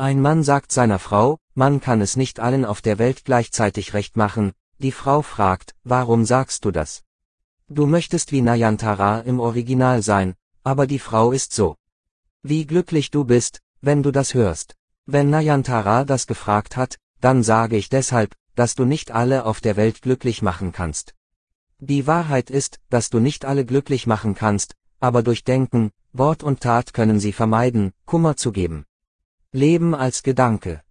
Ein Mann sagt seiner Frau, man kann es nicht allen auf der Welt gleichzeitig recht machen, die Frau fragt, warum sagst du das? Du möchtest wie Nayantara im Original sein, aber die Frau ist so. Wie glücklich du bist, wenn du das hörst. Wenn Nayantara das gefragt hat, dann sage ich deshalb, dass du nicht alle auf der Welt glücklich machen kannst. Die Wahrheit ist, dass du nicht alle glücklich machen kannst, aber durch Denken, Wort und Tat können sie vermeiden, Kummer zu geben. Leben als Gedanke.